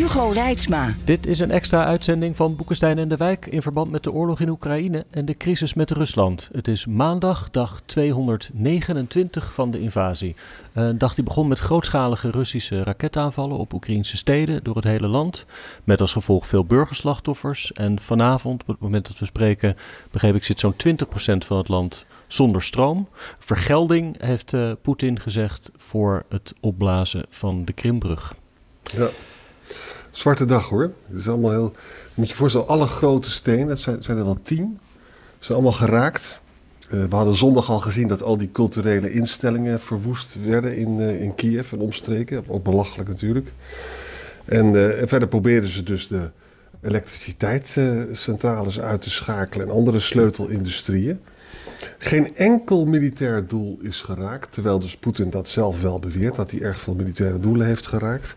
Hugo Reitsma. Dit is een extra uitzending van Boekenstein en de Wijk in verband met de oorlog in Oekraïne en de crisis met Rusland. Het is maandag, dag 229 van de invasie. Een dag die begon met grootschalige Russische raketaanvallen op Oekraïnse steden door het hele land. Met als gevolg veel burgerslachtoffers. En vanavond, op het moment dat we spreken, begreep ik, zit zo'n 20% van het land zonder stroom. Vergelding heeft uh, Poetin gezegd voor het opblazen van de Krimbrug. Ja. Zwarte dag hoor. Het is allemaal heel. Moet je voorstellen, alle grote stenen, het zijn, er wel tien, zijn allemaal geraakt. Uh, we hadden zondag al gezien dat al die culturele instellingen verwoest werden in, uh, in Kiev en omstreken. Ook belachelijk natuurlijk. En, uh, en verder probeerden ze dus de elektriciteitscentrales uit te schakelen en andere sleutelindustrieën. Geen enkel militair doel is geraakt, terwijl dus Poetin dat zelf wel beweert, dat hij erg veel militaire doelen heeft geraakt.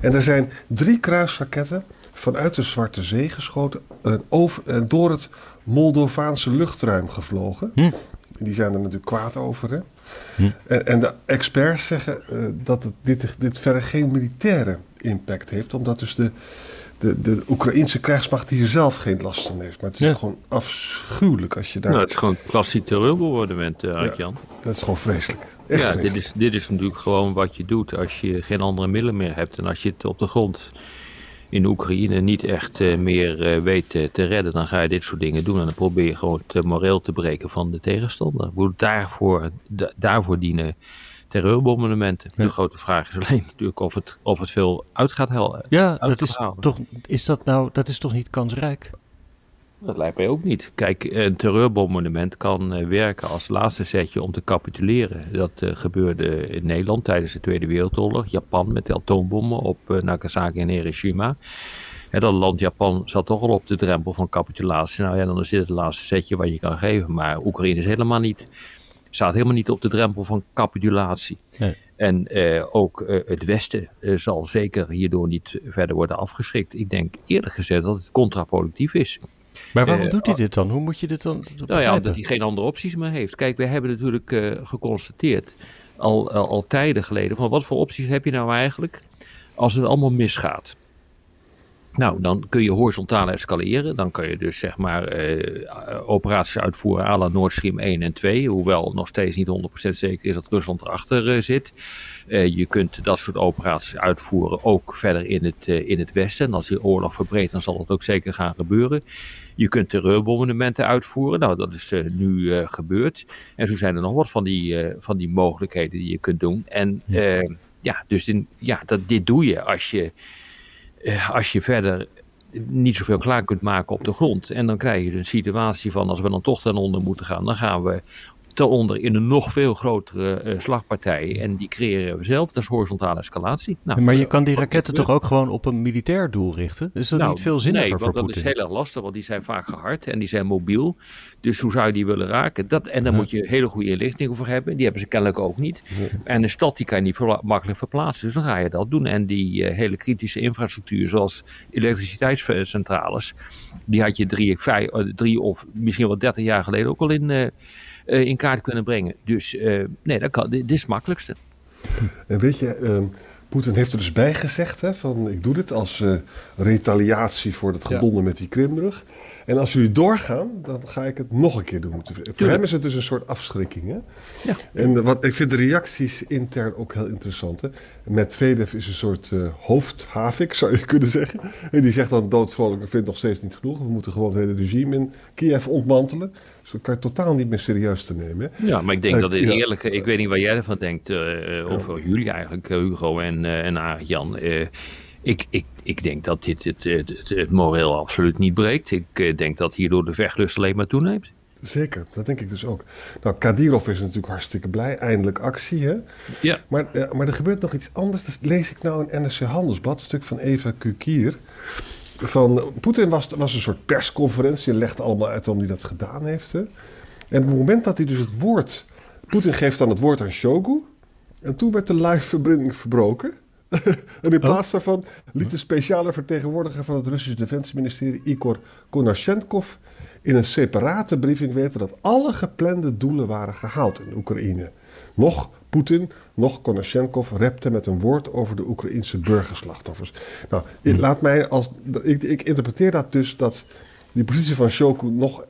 En er zijn drie kruisraketten vanuit de Zwarte Zee geschoten en over, en door het Moldovaanse luchtruim gevlogen. Hm. Die zijn er natuurlijk kwaad over. Hè? Hm. En, en, de experts zeggen uh, dat het, dit, dit verder geen militaire impact heeft, omdat dus de, de, de Oekraïnse krijgsmacht hier zelf geen last van heeft. Maar het is ja. gewoon afschuwelijk als je daar... Nou, het is gewoon klassiek terreurbombardement, uh, ja, Jan. Dat is gewoon vreselijk. Echt ja, vreselijk. Dit, is, dit is natuurlijk gewoon wat je doet als je geen andere middelen meer hebt. En als je het op de grond in Oekraïne niet echt uh, meer uh, weet te redden, dan ga je dit soort dingen doen. En dan probeer je gewoon het moreel te breken van de tegenstander. Moet daarvoor, daarvoor dienen terreurbombardementen. Ja. De grote vraag is alleen natuurlijk of het, of het veel uit gaat helpen. Ja, dat is, toch, is dat nou, dat is toch niet kansrijk? Dat lijkt mij ook niet. Kijk, een terreurbombardement kan uh, werken als laatste setje om te capituleren. Dat uh, gebeurde in Nederland tijdens de Tweede Wereldoorlog. Japan met de atoombommen op uh, Nagasaki en Hiroshima. Ja, dat land Japan zat toch al op de drempel van capitulatie. Nou ja, dan is dit het laatste setje wat je kan geven. Maar Oekraïne is helemaal niet staat helemaal niet op de drempel van capitulatie. Nee. En uh, ook uh, het Westen uh, zal zeker hierdoor niet verder worden afgeschrikt. Ik denk eerlijk gezegd dat het contraproductief is. Maar waarom doet hij dit dan? Hoe moet je dit dan Nou ja, dat hij geen andere opties meer heeft. Kijk, we hebben natuurlijk geconstateerd, al, al, al tijden geleden, van wat voor opties heb je nou eigenlijk als het allemaal misgaat? Nou, dan kun je horizontaal escaleren. Dan kun je dus zeg maar uh, operaties uitvoeren à la Nord Stream 1 en 2. Hoewel nog steeds niet 100% zeker is dat Rusland erachter uh, zit. Uh, je kunt dat soort operaties uitvoeren ook verder in het, in het westen. En als die oorlog verbreedt, dan zal dat ook zeker gaan gebeuren. Je kunt terreurbombardementen uitvoeren. Nou, dat is nu gebeurd. En zo zijn er nog wat van die, van die mogelijkheden die je kunt doen. En ja, ja dus in, ja, dat, dit doe je als je als je verder niet zoveel klaar kunt maken op de grond. En dan krijg je een situatie van als we dan toch ten onder moeten gaan, dan gaan we ten onder in een nog veel grotere uh, slagpartij. En die creëren we zelf. Dat is horizontale escalatie. Nou, maar je kan die raketten toch ook gewoon op een militair doel richten? Is dat nou, niet veel zinniger nee, voor want dat is heel erg lastig, want die zijn vaak gehard en die zijn mobiel. Dus hoe zou je die willen raken? Dat, en daar ja. moet je hele goede inlichting voor hebben. Die hebben ze kennelijk ook niet. Ja. En een stad die kan je niet makkelijk verplaatsen. Dus dan ga je dat doen. En die uh, hele kritische infrastructuur, zoals elektriciteitscentrales, die had je drie, vijf, drie of misschien wel dertig jaar geleden ook al in... Uh, in kaart kunnen brengen. Dus uh, nee, dat kan, dit is het makkelijkste. En weet je, uh, Poetin heeft er dus bij gezegd: hè, van ik doe dit als uh, retaliatie voor het gedonder ja. met die Krimbrug. En als jullie doorgaan, dan ga ik het nog een keer doen. Tuurlijk. Voor hem is het dus een soort afschrikking. Hè? Ja. En wat, ik vind de reacties intern ook heel interessant. Hè? Medvedev is een soort uh, hoofdhavik, zou je kunnen zeggen. En die zegt dan doodvrolijk, ik vind het nog steeds niet genoeg. We moeten gewoon het hele regime in Kiev ontmantelen. Dus dat kan je totaal niet meer serieus te nemen. Hè? Ja, maar ik denk uh, dat het ja. eerlijke... Ik weet niet wat jij ervan denkt, of ja. jullie eigenlijk, Hugo en, en Arjan... Ik, ik, ik denk dat dit het, het, het, het moreel absoluut niet breekt. Ik uh, denk dat hierdoor de vechtlust alleen maar toeneemt. Zeker, dat denk ik dus ook. Nou, Kadirov is natuurlijk hartstikke blij. Eindelijk actie, hè? Ja. Maar, eh, maar er gebeurt nog iets anders. Dat lees ik nou in NRC Handelsblad, een stuk van Eva Kukier. Van, Poetin was, was een soort persconferentie en legde allemaal uit waarom hij dat gedaan heeft. Hè? En op het moment dat hij dus het woord... Poetin geeft dan het woord aan Shogu. En toen werd de live-verbinding verbroken. en in plaats daarvan liet de speciale vertegenwoordiger van het Russische Defensieministerie, Igor Konashenkov, in een separate briefing weten dat alle geplande doelen waren gehaald in Oekraïne. Nog Poetin, nog Konashenkov repte met een woord over de Oekraïnse burgerslachtoffers. Nou, ik, laat mij als, ik, ik interpreteer dat dus dat die positie van Shoku nog,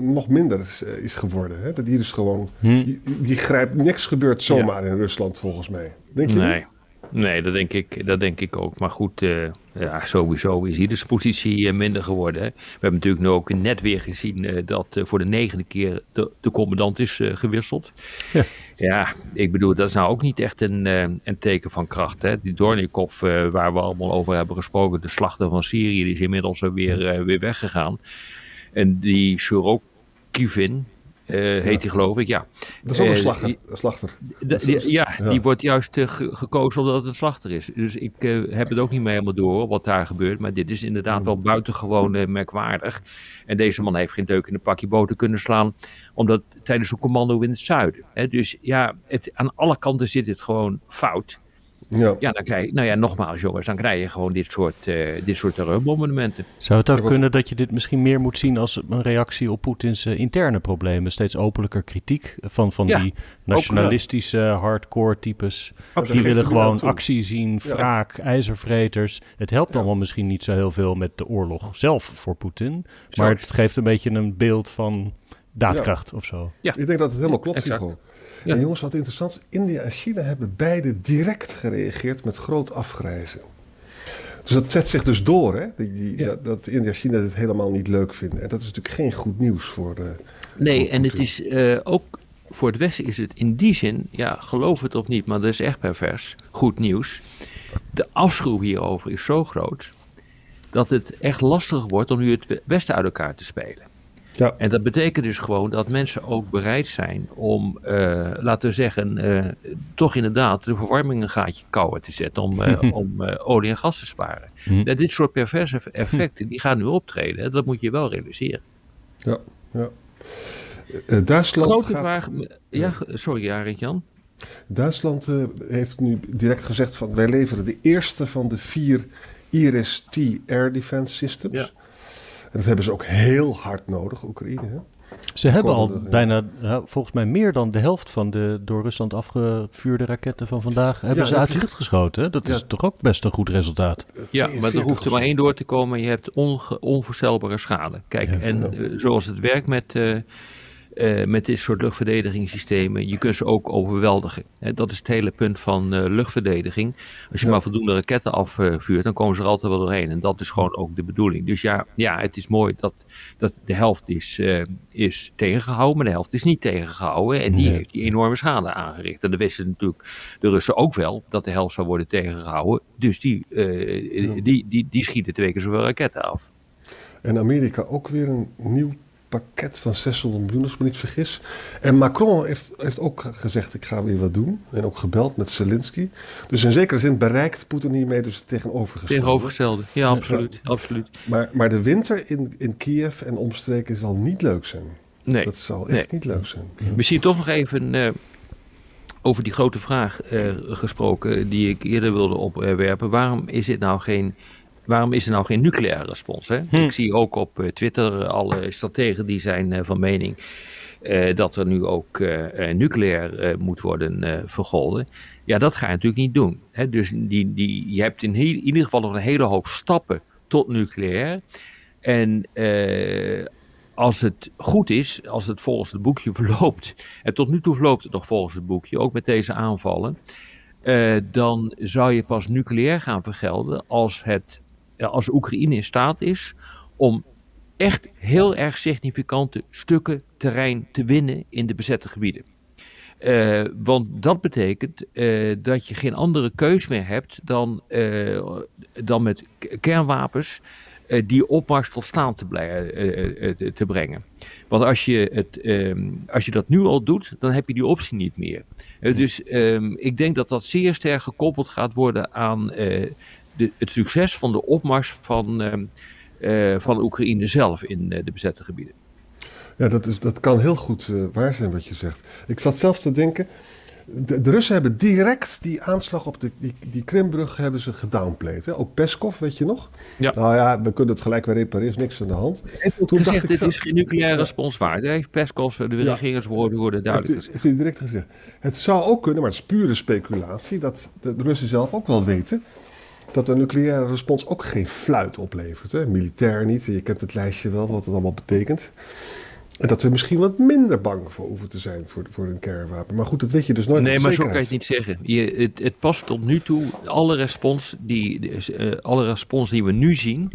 nog minder is, eh, is geworden. Hè? Dat hier is gewoon, die, die grijpt, niks gebeurt zomaar in Rusland volgens mij. Denk je Nee. niet? Nee, dat denk, ik, dat denk ik ook. Maar goed, eh, ja, sowieso is ieders positie eh, minder geworden. Hè. We hebben natuurlijk nu ook net weer gezien eh, dat voor de negende keer de, de commandant is gewisseld. Ja. Ja, ik bedoel, dat is nou ook niet echt een, een teken van kracht. Hè. Die Dornikov, waar we allemaal over hebben gesproken, de slachter van Syrië, die is inmiddels weer, weer weggegaan. En die Surokivin, eh heet die geloof ik, ja. Dat is ook een Eh, slachter. die- slachter. ja, Ja. die wordt juist eh, ge- gekozen omdat het een slachter is. Dus ik heb het ook niet meer helemaal door wat daar gebeurt. Maar dit is inderdaad wel buitengewoon eh, merkwaardig. En deze man heeft geen deuk in een pakje boter kunnen slaan. Omdat tijdens een commando in het zuiden. Hè, dus ja, het, aan alle kanten zit het gewoon fout. Ja. Ja, dan krijg je, nou ja, nogmaals jongens, dan krijg je gewoon dit soort, eh dit soort terreurbombardementen. Zou het ook Ja, kunnen dat je dit misschien meer moet zien als een reactie op Poetins eh, interne problemen? Steeds openlijker kritiek van, van Ja, die nationalistische hardcore types. Die willen gewoon actie zien, Ja. wraak, ijzervreters. Het helpt allemaal misschien niet zo heel veel met de oorlog zelf voor Poetin. Maar het geeft een beetje een beeld van daadkracht of zo. Ja. Ik denk dat het helemaal klopt. Hugo. Ja. En jongens, wat interessant is, India en China hebben beide direct gereageerd met groot afgrijzen. Dus dat zet zich dus door, hè? Die, die, Ja. dat, dat India en China dit helemaal niet leuk vinden. En dat is natuurlijk geen goed nieuws voor. eh, Nee, voor en het is eh, ook voor het Westen is het in die zin, ja, geloof het of niet, maar dat is echt pervers. Goed nieuws. De afschuw hierover is zo groot dat het echt lastig wordt om nu het Westen uit elkaar te spelen. Ja. En dat betekent dus gewoon dat mensen ook bereid zijn om, eh, laten we zeggen, eh, toch inderdaad de verwarming een gaatje kouder te zetten om, eh, om olie en gas te sparen. Hm. Dat dit soort perverse effecten, die gaan nu optreden. hè. Dat moet je wel realiseren. Ja, ja. Duitsland, Grote gaat, vraag. Ja, sorry, Arend Jan. Duitsland heeft nu direct gezegd van wij leveren de eerste van de vier Iris-T air defense systems. Ja. En dat hebben ze ook heel hard nodig, Oekraïne. Hè? Ze hebben al bijna, ja, volgens mij meer dan de helft van de door Rusland afgevuurde raketten van vandaag hebben Ja, ze uit de lucht geschoten. hè? Dat Ja. is toch ook best een goed resultaat. Ja, maar er 42 hoeft er maar één door te komen en je hebt onge- onvoorstelbare schade. Kijk, Ja. en eh, zoals het werkt met, eh, eh, met dit soort luchtverdedigingssystemen, je kunt ze ook overweldigen. Hè, dat is het hele punt van eh, luchtverdediging. Als je Ja. maar voldoende raketten afvuurt, dan komen ze er altijd wel doorheen. En dat is gewoon ook de bedoeling. Dus ja, ja het is mooi dat, dat de helft is, eh, is tegengehouden, maar de helft is niet tegengehouden. En die heeft die enorme schade aangericht. En dat wisten natuurlijk de Russen ook wel, dat de helft zou worden tegengehouden. Dus die, die, die, die schieten twee keer zoveel raketten af. En Amerika ook weer een nieuw pakket van 600 miljoen, als ik me niet vergis. En Macron heeft, heeft ook gezegd, ik ga weer wat doen. En ook gebeld met Zelensky. Dus in zekere zin bereikt Poetin hiermee dus het tegenovergestelde. Tegenovergestelde. Ja, absoluut. absoluut. Maar, maar de winter in, in Kiev en omstreken zal niet leuk zijn. Nee. Dat zal echt niet leuk zijn. Misschien toch nog even eh, over die grote vraag eh, gesproken die ik eerder wilde opwerpen. Waarom is dit nou geen, waarom is er nou geen nucleaire respons? Hè? Ik zie ook op eh, Twitter alle strategen die zijn eh, van mening eh, dat er nu ook eh, eh, nucleair eh, moet worden eh, vergolden. Ja, dat ga je natuurlijk niet doen. Hè? Dus die, die, je hebt in, in ieder geval nog een hele hoop stappen tot nucleair. En eh, als het goed is, als het volgens het boekje verloopt, en tot nu toe verloopt het nog volgens het boekje, ook met deze aanvallen, eh, dan zou je pas nucleair gaan vergelden als, het, als Oekraïne in staat is om echt heel erg significante stukken terrein te winnen in de bezette gebieden. Eh, want dat betekent eh, dat je geen andere keus meer hebt dan, eh, dan met kernwapens die opmars tot staan te, te, te brengen. Want als je, het, ehm, als je dat nu al doet, dan heb je die optie niet meer. Dus ehm, ik denk dat dat zeer sterk gekoppeld gaat worden aan de, het succes van de opmars van, ehm, eh, van Oekraïne zelf in eh, de bezette gebieden. Ja, dat, is, dat kan heel goed eh, waar zijn wat je zegt. Ik zat zelf te denken. De, de Russen hebben direct die aanslag op de, die, die Krimbrug hebben ze gedownplayed. Hè? Ook Peskov, weet je nog? Ja. Nou ja, we kunnen het gelijk weer repareren, is niks aan de hand. En toen dacht ik zelf- is geen nucleaire respons waard. hè. Heeft Peskov, de Ja. regeringswoorden worden Heeft duidelijk hij, gezegd. heeft hij direct gezegd. Het zou ook kunnen, maar het is pure speculatie, dat de Russen zelf ook wel weten dat een nucleaire respons ook geen fluit oplevert. Hè? Militair niet, je kent het lijstje wel, wat het allemaal betekent. En dat we misschien wat minder bang voor hoeven te zijn voor, voor een kernwapen. Maar goed, dat weet je dus nooit Nee, maar zo kan je het niet zeggen. Je, het, het past tot nu toe, alle respons, die, eh, alle respons die we nu zien,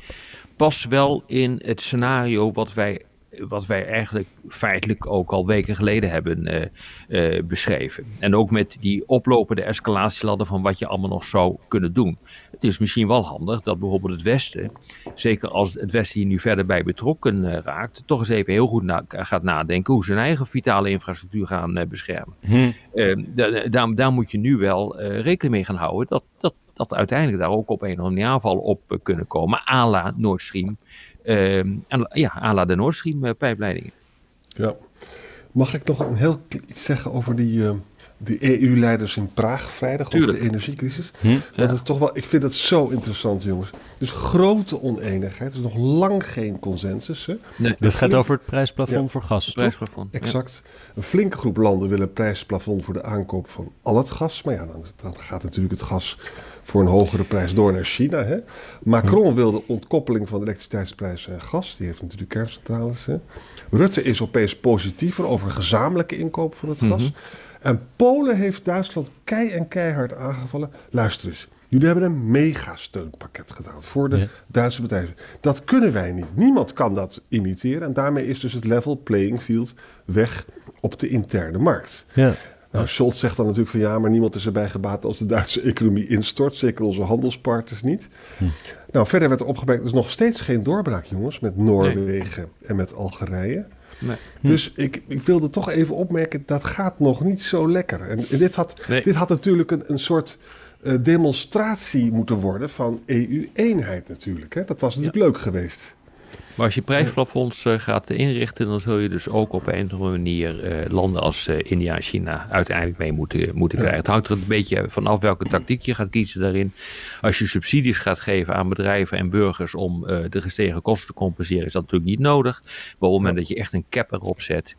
past wel in het scenario wat wij, wat wij eigenlijk feitelijk ook al weken geleden hebben eh, eh, beschreven. En ook met die oplopende escalatieladder van wat je allemaal nog zou kunnen doen. Het is misschien wel handig dat bijvoorbeeld het Westen, zeker als het Westen hier nu verder bij betrokken eh, raakt, toch eens even heel goed na- gaat nadenken hoe ze zijn eigen vitale infrastructuur gaan beschermen. Da- daar, daar moet je nu wel rekening mee gaan houden dat, dat, dat uiteindelijk daar ook op een of andere manier aanvallen op kunnen komen, à la Nord Stream. Eh, en- ja, à la de Nord Stream eh, pijpleidingen. Ja. Mag ik nog een heel iets zeggen over die, eh, die EU-leiders in Praag vrijdag over de energiecrisis? Hm? Want het is toch wel, ik vind het zo interessant, jongens. Dus grote oneenigheid, er is nog lang geen consensus. Hè? Nee, Dit gaat over het prijsplafond Ja. voor gas, prijsplafond. Exact. Een flinke groep landen willen prijsplafond voor de aankoop van al het gas. Maar ja, dan, dan gaat natuurlijk het gas voor een hogere prijs door naar China. Hè? Macron wil de ontkoppeling van de elektriciteitsprijs en gas. Die heeft natuurlijk kerncentrales. Hè? Rutte is opeens positiever over gezamenlijke inkoop van het gas. En Polen heeft Duitsland kei en keihard aangevallen. Luister eens. Jullie hebben een megasteunpakket gedaan voor de Ja. Duitse bedrijven. Dat kunnen wij niet. Niemand kan dat imiteren. En daarmee is dus het level playing field weg op de interne markt. Ja. Nou, Scholz zegt dan natuurlijk van ja, maar niemand is erbij gebaat als de Duitse economie instort. Zeker onze handelspartners niet. Nou, verder werd er opgemerkt, er is nog steeds geen doorbraak, jongens, met Noorwegen en met Algerije. Nee. Dus ik, ik wilde toch even opmerken, dat gaat nog niet zo lekker. En dit had, Nee. dit had natuurlijk een, een soort eh, demonstratie moeten worden van EU-eenheid natuurlijk. Hè? Dat was natuurlijk leuk geweest. Maar als je prijsplafonds eh, gaat inrichten, dan zul je dus ook op een of andere manier eh, landen als eh, India en China uiteindelijk mee moeten, moeten krijgen. Het hangt er een beetje vanaf welke tactiek je gaat kiezen daarin. Als je subsidies gaat geven aan bedrijven en burgers om de gestegen kosten te compenseren, is dat natuurlijk niet nodig. Maar op het moment dat je echt een cap erop zet.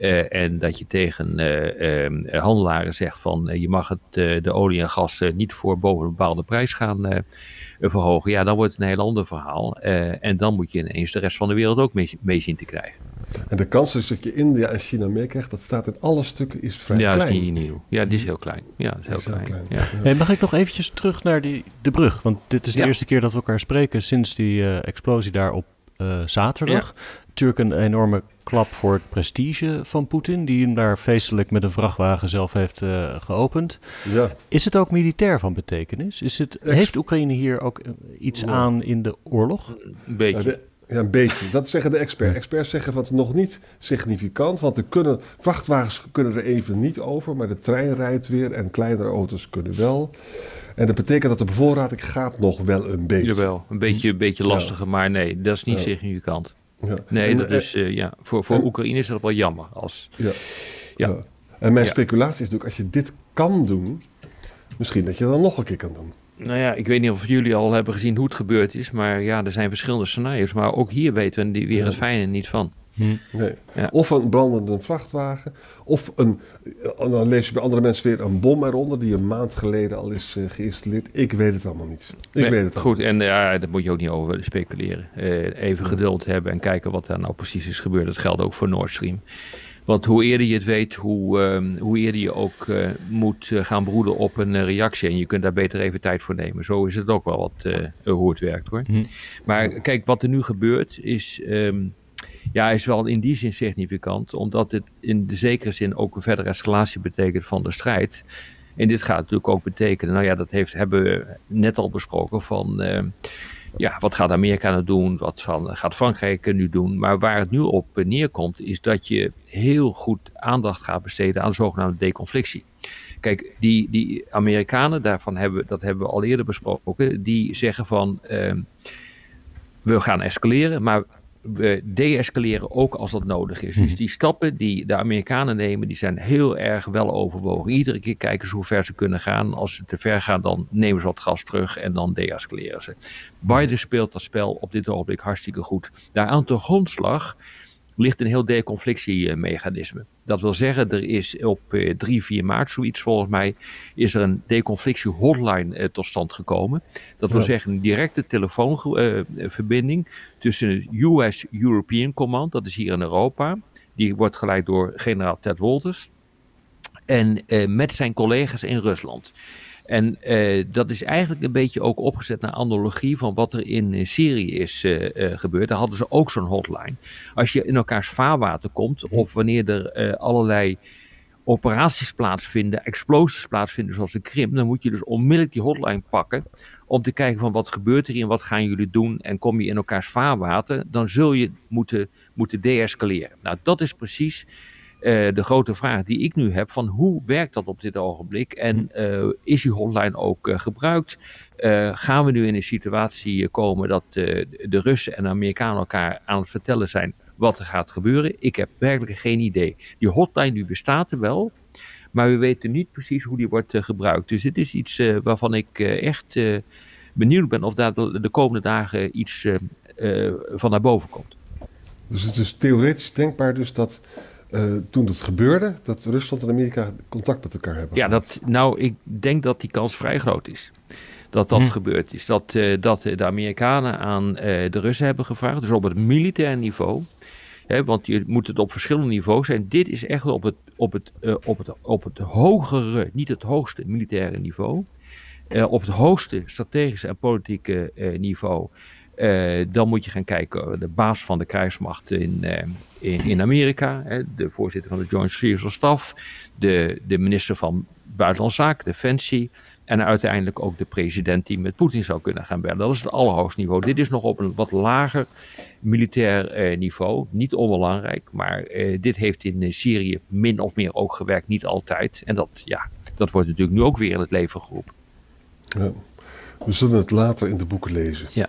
Eh, en dat je tegen eh, eh, handelaren zegt van eh, je mag het, de olie en gas niet voor boven een bepaalde prijs gaan eh, verhogen. Ja, dan wordt het een heel ander verhaal. Eh, en dan moet je ineens de rest van de wereld ook mee, mee zien te krijgen. En de kans dus dat je India en China meekrijgt, dat staat in alle stukken, is vrij ja, dat klein. is niet nieuw. Ja, die is heel klein. Ja, dat is heel, is heel klein. klein. Ja. Hey, mag ik nog eventjes terug naar die, de brug? Want dit is de Ja. eerste keer dat we elkaar spreken sinds die eh, explosie daar op eh, zaterdag. Natuurlijk een enorme klap voor het prestige van Poetin, die hem daar feestelijk met een vrachtwagen zelf heeft eh, geopend. Ja. Is het ook militair van betekenis? Is het, Ex- heeft Oekraïne hier ook eh, iets Ja. aan in de oorlog? Een Ja, beetje. de- ja, een beetje. Dat zeggen de experts. Experts zeggen wat nog niet significant, want er kunnen, vrachtwagens kunnen er even niet over, maar de trein rijdt weer en kleinere auto's kunnen wel. En dat betekent dat de bevoorrading gaat nog wel een beetje. Jawel, een beetje, een beetje Ja. lastiger, maar nee, dat is niet Ja. significant. Ja. Nee, En- dat is, eh, ja, voor, voor en- Oekraïne is dat wel jammer. Als, Ja. En mijn speculatie is natuurlijk, als je dit kan doen, misschien dat je dat nog een keer kan doen. nou ja, ik weet niet of jullie al hebben gezien hoe het gebeurd is, maar ja, er zijn verschillende scenario's. Maar ook hier weten we die- weer het fijne niet van. Nee. Ja. Of een brandende vrachtwagen. Of een, en dan lees je bij andere mensen weer een bom eronder die een maand geleden al is eh, geïnstalleerd. Ik weet het allemaal niet. Ik Nee, weet het allemaal Goed, niet. en ja, daar moet je ook niet over speculeren. Eh, even geduld hebben en kijken wat daar nou precies is gebeurd. Dat geldt ook voor Nord Stream. Want hoe eerder je het weet, hoe, ehm, hoe eerder je ook eh, moet eh, gaan broeden op een eh, reactie. En je kunt daar beter even tijd voor nemen. Zo is het ook wel wat, eh, hoe het werkt hoor. Hm. Maar kijk, wat er nu gebeurt is, ehm, ja, is wel in die zin significant. Omdat het in de zekere zin ook een verdere escalatie betekent van de strijd. En dit gaat natuurlijk ook betekenen, nou ja, dat heeft, hebben we net al besproken, van, ehm, ja, wat gaat Amerika nou doen? Wat van, gaat Frankrijk nu doen? Maar waar het nu op neerkomt, is dat je heel goed aandacht gaat besteden aan zogenaamde deconflictie. Kijk, die, die Amerikanen, daarvan hebben, dat hebben we al eerder besproken, die zeggen van uh, we gaan escaleren, maar deescaleren ook als dat nodig is. Dus mhm. die stappen die de Amerikanen nemen, die zijn heel erg wel overwogen. Iedere keer kijken ze hoe ver ze kunnen gaan. Als ze te ver gaan, dan nemen ze wat gas terug en dan deescaleren ze. Biden speelt dat spel op dit ogenblik hartstikke goed. Daaraan te grondslag ligt een heel deconflictiemechanisme. Dat wil zeggen, er is op 3, eh, 4 maart zoiets volgens mij, is er een deconflictie hotline eh, tot stand gekomen. Dat wil zeggen een directe telefoonverbinding tussen het US-European Command, dat is hier in Europa. Die wordt geleid door generaal Ted Wolters. En eh, met zijn collega's in Rusland. En uh, dat is eigenlijk een beetje ook opgezet naar analogie van wat er in eh, Syrië is uh, gebeurd. Daar hadden ze ook zo'n hotline. Als je in elkaars vaarwater komt, mhm. of wanneer er allerlei operaties plaatsvinden, explosies plaatsvinden zoals de Krim, dan moet je dus onmiddellijk die hotline pakken om te kijken van wat gebeurt er hier en wat gaan jullie doen en kom je in elkaars vaarwater, dan zul je moeten, moeten deescaleren. Nou, dat is precies uh, de grote vraag die ik nu heb: van hoe werkt dat op dit ogenblik? En uh, is die hotline ook uh, gebruikt? gaan we nu in een situatie komen dat de Russen en de Amerikanen elkaar aan het vertellen zijn wat er gaat gebeuren? Ik heb werkelijk geen idee. Die hotline die bestaat er wel, maar we weten niet precies hoe die wordt gebruikt. Dus dit is iets waarvan ik echt benieuwd ben of daar de, de komende dagen iets van naar boven komt. Dus het is theoretisch denkbaar dus dat uh, toen het gebeurde, dat Rusland en Amerika contact met elkaar hebben. Ja, dat, nou, ik denk dat die kans vrij groot is. Dat dat hm. gebeurd is. Dat, uh, dat de Amerikanen aan uh, de Russen hebben gevraagd, dus op het militair niveau. Hè, want je moet het op verschillende niveaus zijn. Dit is echt op het, op het, op het, op het hogere, niet het hoogste militaire niveau. op het hoogste strategische en politieke niveau uh, dan moet je gaan kijken, de baas van de krijgsmacht in, uh, in, in, Amerika, hè, de voorzitter van de Joint Chiefs of Staff, de, de minister van Buitenlandse Zaken, Defensie, en uiteindelijk ook de president die met Poetin zou kunnen gaan bellen. Dat is het allerhoogste niveau. Dit is nog op een wat lager militair uh, niveau. Niet onbelangrijk, maar dit heeft in Syrië min of meer ook gewerkt. Niet altijd. En dat, ja, dat wordt natuurlijk nu ook weer in het leven geroepen. Ja. We zullen het later in de boeken lezen. Ja.